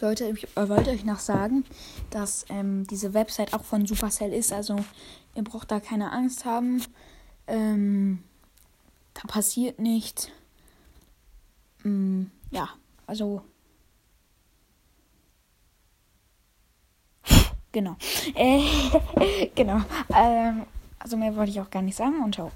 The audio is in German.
Leute, ich äh, wollte euch noch sagen, dass ähm, diese Website auch von Supercell ist. Also ihr braucht da keine Angst haben. Ähm, da passiert nichts. Ähm, ja, also. Genau. Äh, genau. Ähm, also mehr wollte ich auch gar nicht sagen und ciao.